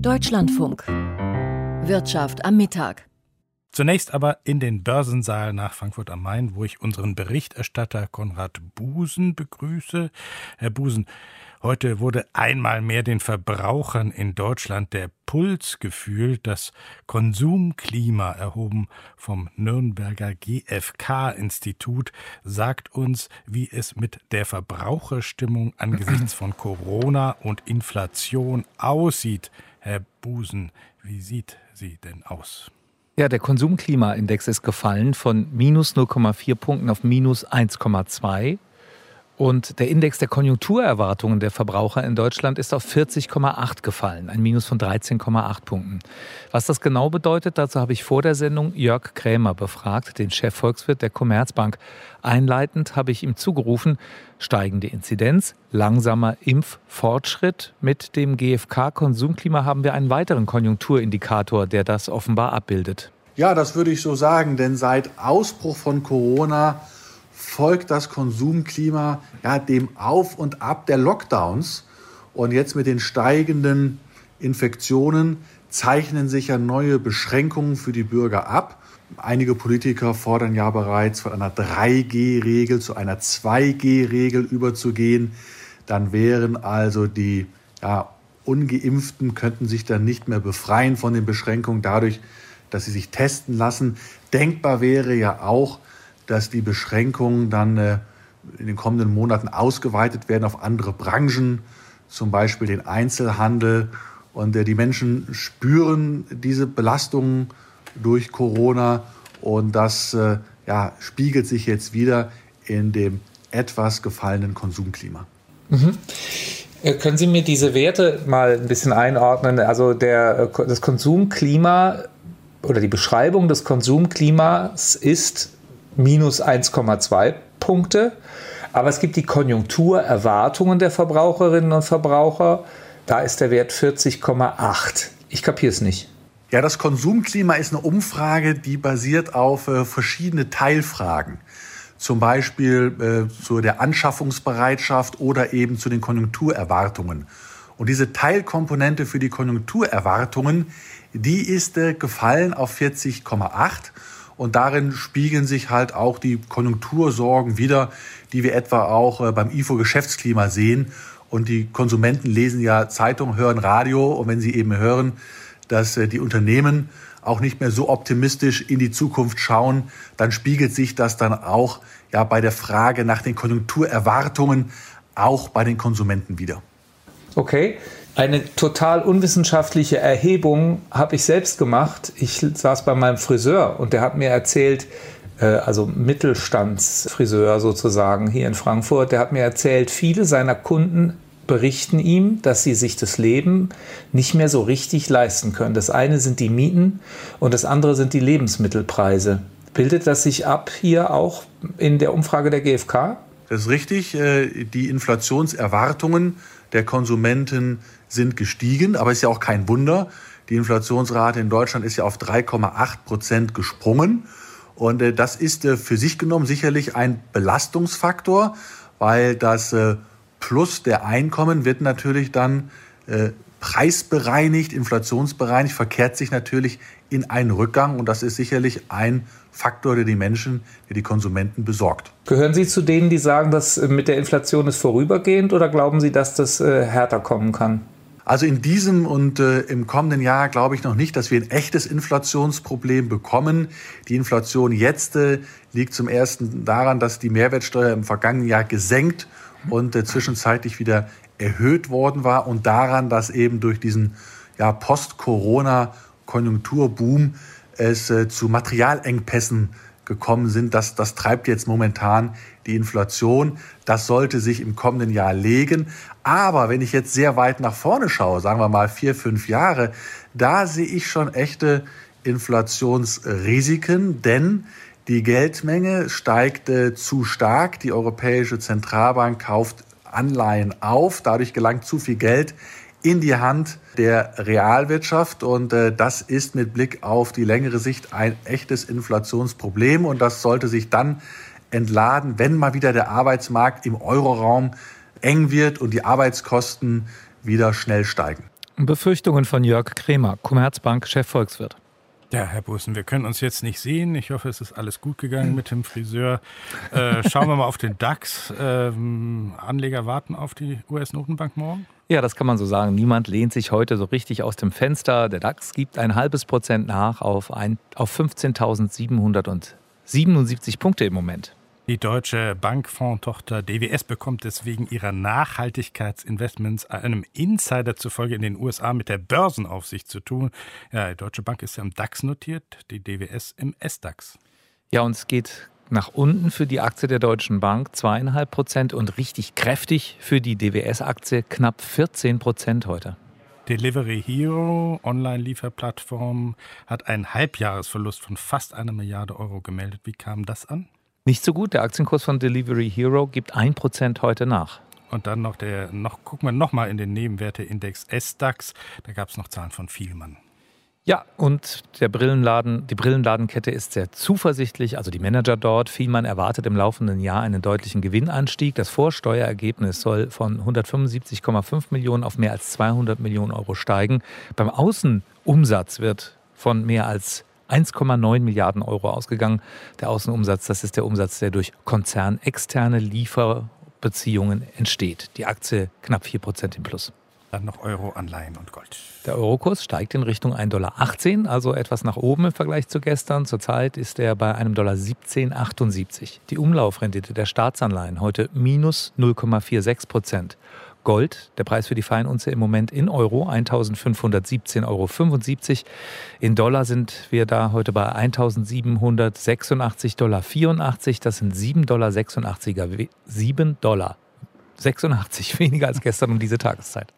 Deutschlandfunk. Wirtschaft am Mittag. Zunächst aber in den Börsensaal nach Frankfurt am Main, wo ich unseren Berichterstatter Konrad Busen begrüße. Herr Busen, heute wurde einmal mehr den Verbrauchern in Deutschland der Puls gefühlt. Das Konsumklima, erhoben vom Nürnberger GfK-Institut, sagt uns, wie es mit der Verbraucherstimmung angesichts von Corona und Inflation aussieht. Herr Busen, wie sieht sie denn aus? Ja, der Konsumklimaindex ist gefallen von minus 0,4 Punkten auf minus 1,2. Und der Index der Konjunkturerwartungen der Verbraucher in Deutschland ist auf 40,8 gefallen, ein Minus von 13,8 Punkten. Was das genau bedeutet, dazu habe ich vor der Sendung Jörg Krämer befragt, den Chefvolkswirt der Commerzbank. Einleitend habe ich ihm zugerufen, steigende Inzidenz, langsamer Impffortschritt. Mit dem GfK-Konsumklima haben wir einen weiteren Konjunkturindikator, der das offenbar abbildet. Ja, das würde ich so sagen, denn seit Ausbruch von Corona folgt das Konsumklima ja, dem Auf und Ab der Lockdowns. Und jetzt mit den steigenden Infektionen zeichnen sich ja neue Beschränkungen für die Bürger ab. Einige Politiker fordern ja bereits von einer 3G-Regel zu einer 2G-Regel überzugehen. Dann wären also die ja, ungeimpften könnten sich dann nicht mehr befreien von den Beschränkungen dadurch, dass sie sich testen lassen. Denkbar wäre ja auch, dass die Beschränkungen dann äh, in den kommenden Monaten ausgeweitet werden auf andere Branchen, zum Beispiel den Einzelhandel. Und äh, die Menschen spüren diese Belastungen durch Corona und das äh, ja, spiegelt sich jetzt wieder in dem etwas gefallenen Konsumklima. Mhm. Können Sie mir diese Werte mal ein bisschen einordnen? Also der, das Konsumklima oder die Beschreibung des Konsumklimas ist minus 1,2 Punkte. Aber es gibt die Konjunkturerwartungen der Verbraucherinnen und Verbraucher. Da ist der Wert 40,8. Ich kapiere es nicht. Ja, das Konsumklima ist eine Umfrage, die basiert auf äh, verschiedene Teilfragen. Zum Beispiel äh, zu der Anschaffungsbereitschaft oder eben zu den Konjunkturerwartungen. Und diese Teilkomponente für die Konjunkturerwartungen, die ist äh, gefallen auf 40,8. Und darin spiegeln sich halt auch die Konjunktursorgen wieder, die wir etwa auch äh, beim IFO Geschäftsklima sehen. Und die Konsumenten lesen ja Zeitung, hören Radio. Und wenn sie eben hören, dass äh, die Unternehmen auch nicht mehr so optimistisch in die Zukunft schauen, dann spiegelt sich das dann auch ja bei der Frage nach den Konjunkturerwartungen auch bei den Konsumenten wieder. Okay, eine total unwissenschaftliche Erhebung habe ich selbst gemacht. Ich saß bei meinem Friseur und der hat mir erzählt, äh, also Mittelstandsfriseur sozusagen hier in Frankfurt, der hat mir erzählt, viele seiner Kunden berichten ihm, dass sie sich das Leben nicht mehr so richtig leisten können. Das eine sind die Mieten und das andere sind die Lebensmittelpreise. Bildet das sich ab hier auch in der Umfrage der GfK? Das ist richtig. Äh, die Inflationserwartungen der Konsumenten sind gestiegen, aber ist ja auch kein Wunder. Die Inflationsrate in Deutschland ist ja auf 3,8 Prozent gesprungen. Und äh, das ist äh, für sich genommen sicherlich ein Belastungsfaktor, weil das Plus der Einkommen wird natürlich dann äh, preisbereinigt, inflationsbereinigt, verkehrt sich natürlich in einen Rückgang. Und das ist sicherlich ein Faktor, der die Menschen, der die Konsumenten besorgt. Gehören Sie zu denen, die sagen, dass äh, mit der Inflation ist vorübergehend oder glauben Sie, dass das äh, härter kommen kann? Also in diesem und äh, im kommenden Jahr glaube ich noch nicht, dass wir ein echtes Inflationsproblem bekommen. Die Inflation jetzt äh, liegt zum ersten daran, dass die Mehrwertsteuer im vergangenen Jahr gesenkt und äh, zwischenzeitlich wieder erhöht worden war und daran, dass eben durch diesen ja, Post-Corona-Konjunkturboom es äh, zu Materialengpässen gekommen sind. Das, das treibt jetzt momentan die Inflation. Das sollte sich im kommenden Jahr legen. Aber wenn ich jetzt sehr weit nach vorne schaue, sagen wir mal vier, fünf Jahre, da sehe ich schon echte Inflationsrisiken, denn die Geldmenge steigt äh, zu stark. Die Europäische Zentralbank kauft Anleihen auf. Dadurch gelangt zu viel Geld in die Hand der Realwirtschaft. Und äh, das ist mit Blick auf die längere Sicht ein echtes Inflationsproblem. Und das sollte sich dann entladen, wenn mal wieder der Arbeitsmarkt im Euroraum eng wird und die Arbeitskosten wieder schnell steigen. Befürchtungen von Jörg Kremer, Commerzbank Chefvolkswirt. Ja, Herr Bussen, wir können uns jetzt nicht sehen. Ich hoffe, es ist alles gut gegangen mit dem Friseur. Äh, schauen wir mal auf den DAX. Ähm, Anleger warten auf die US-Notenbank morgen? Ja, das kann man so sagen. Niemand lehnt sich heute so richtig aus dem Fenster. Der DAX gibt ein halbes Prozent nach auf, auf 15.777 Punkte im Moment. Die deutsche Bankfondtochter DWS bekommt es wegen ihrer Nachhaltigkeitsinvestments einem Insider zufolge in den USA mit der Börsenaufsicht zu tun. Ja, die Deutsche Bank ist ja im DAX notiert, die DWS im S-DAX. Ja, und es geht nach unten für die Aktie der Deutschen Bank zweieinhalb Prozent und richtig kräftig für die DWS-Aktie knapp 14 Prozent heute. Delivery Hero, Online-Lieferplattform, hat einen Halbjahresverlust von fast einer Milliarde Euro gemeldet. Wie kam das an? Nicht so gut. Der Aktienkurs von Delivery Hero gibt 1% heute nach. Und dann noch der, noch, gucken wir nochmal in den Nebenwerteindex S-DAX. Da gab es noch Zahlen von Vielmann. Ja, und der Brillenladen, die Brillenladenkette ist sehr zuversichtlich, also die Manager dort. Vielmann erwartet im laufenden Jahr einen deutlichen Gewinnanstieg. Das Vorsteuerergebnis soll von 175,5 Millionen auf mehr als 200 Millionen Euro steigen. Beim Außenumsatz wird von mehr als 1,9 Milliarden Euro ausgegangen. Der Außenumsatz, das ist der Umsatz, der durch konzernexterne Lieferbeziehungen entsteht. Die Aktie knapp 4 Prozent im Plus. Dann noch Euro, Anleihen und Gold. Der Eurokurs steigt in Richtung 1,18 Dollar, also etwas nach oben im Vergleich zu gestern. Zurzeit ist er bei einem Dollar 17,78. Die Umlaufrendite der Staatsanleihen heute minus 0,46 Prozent. Gold, der Preis für die Feinunze im Moment in Euro 1517,75 Euro. In Dollar sind wir da heute bei 1786,84 Dollar. Das sind 7,86 Dollar. 7 Dollar. 86 weniger als gestern um diese Tageszeit.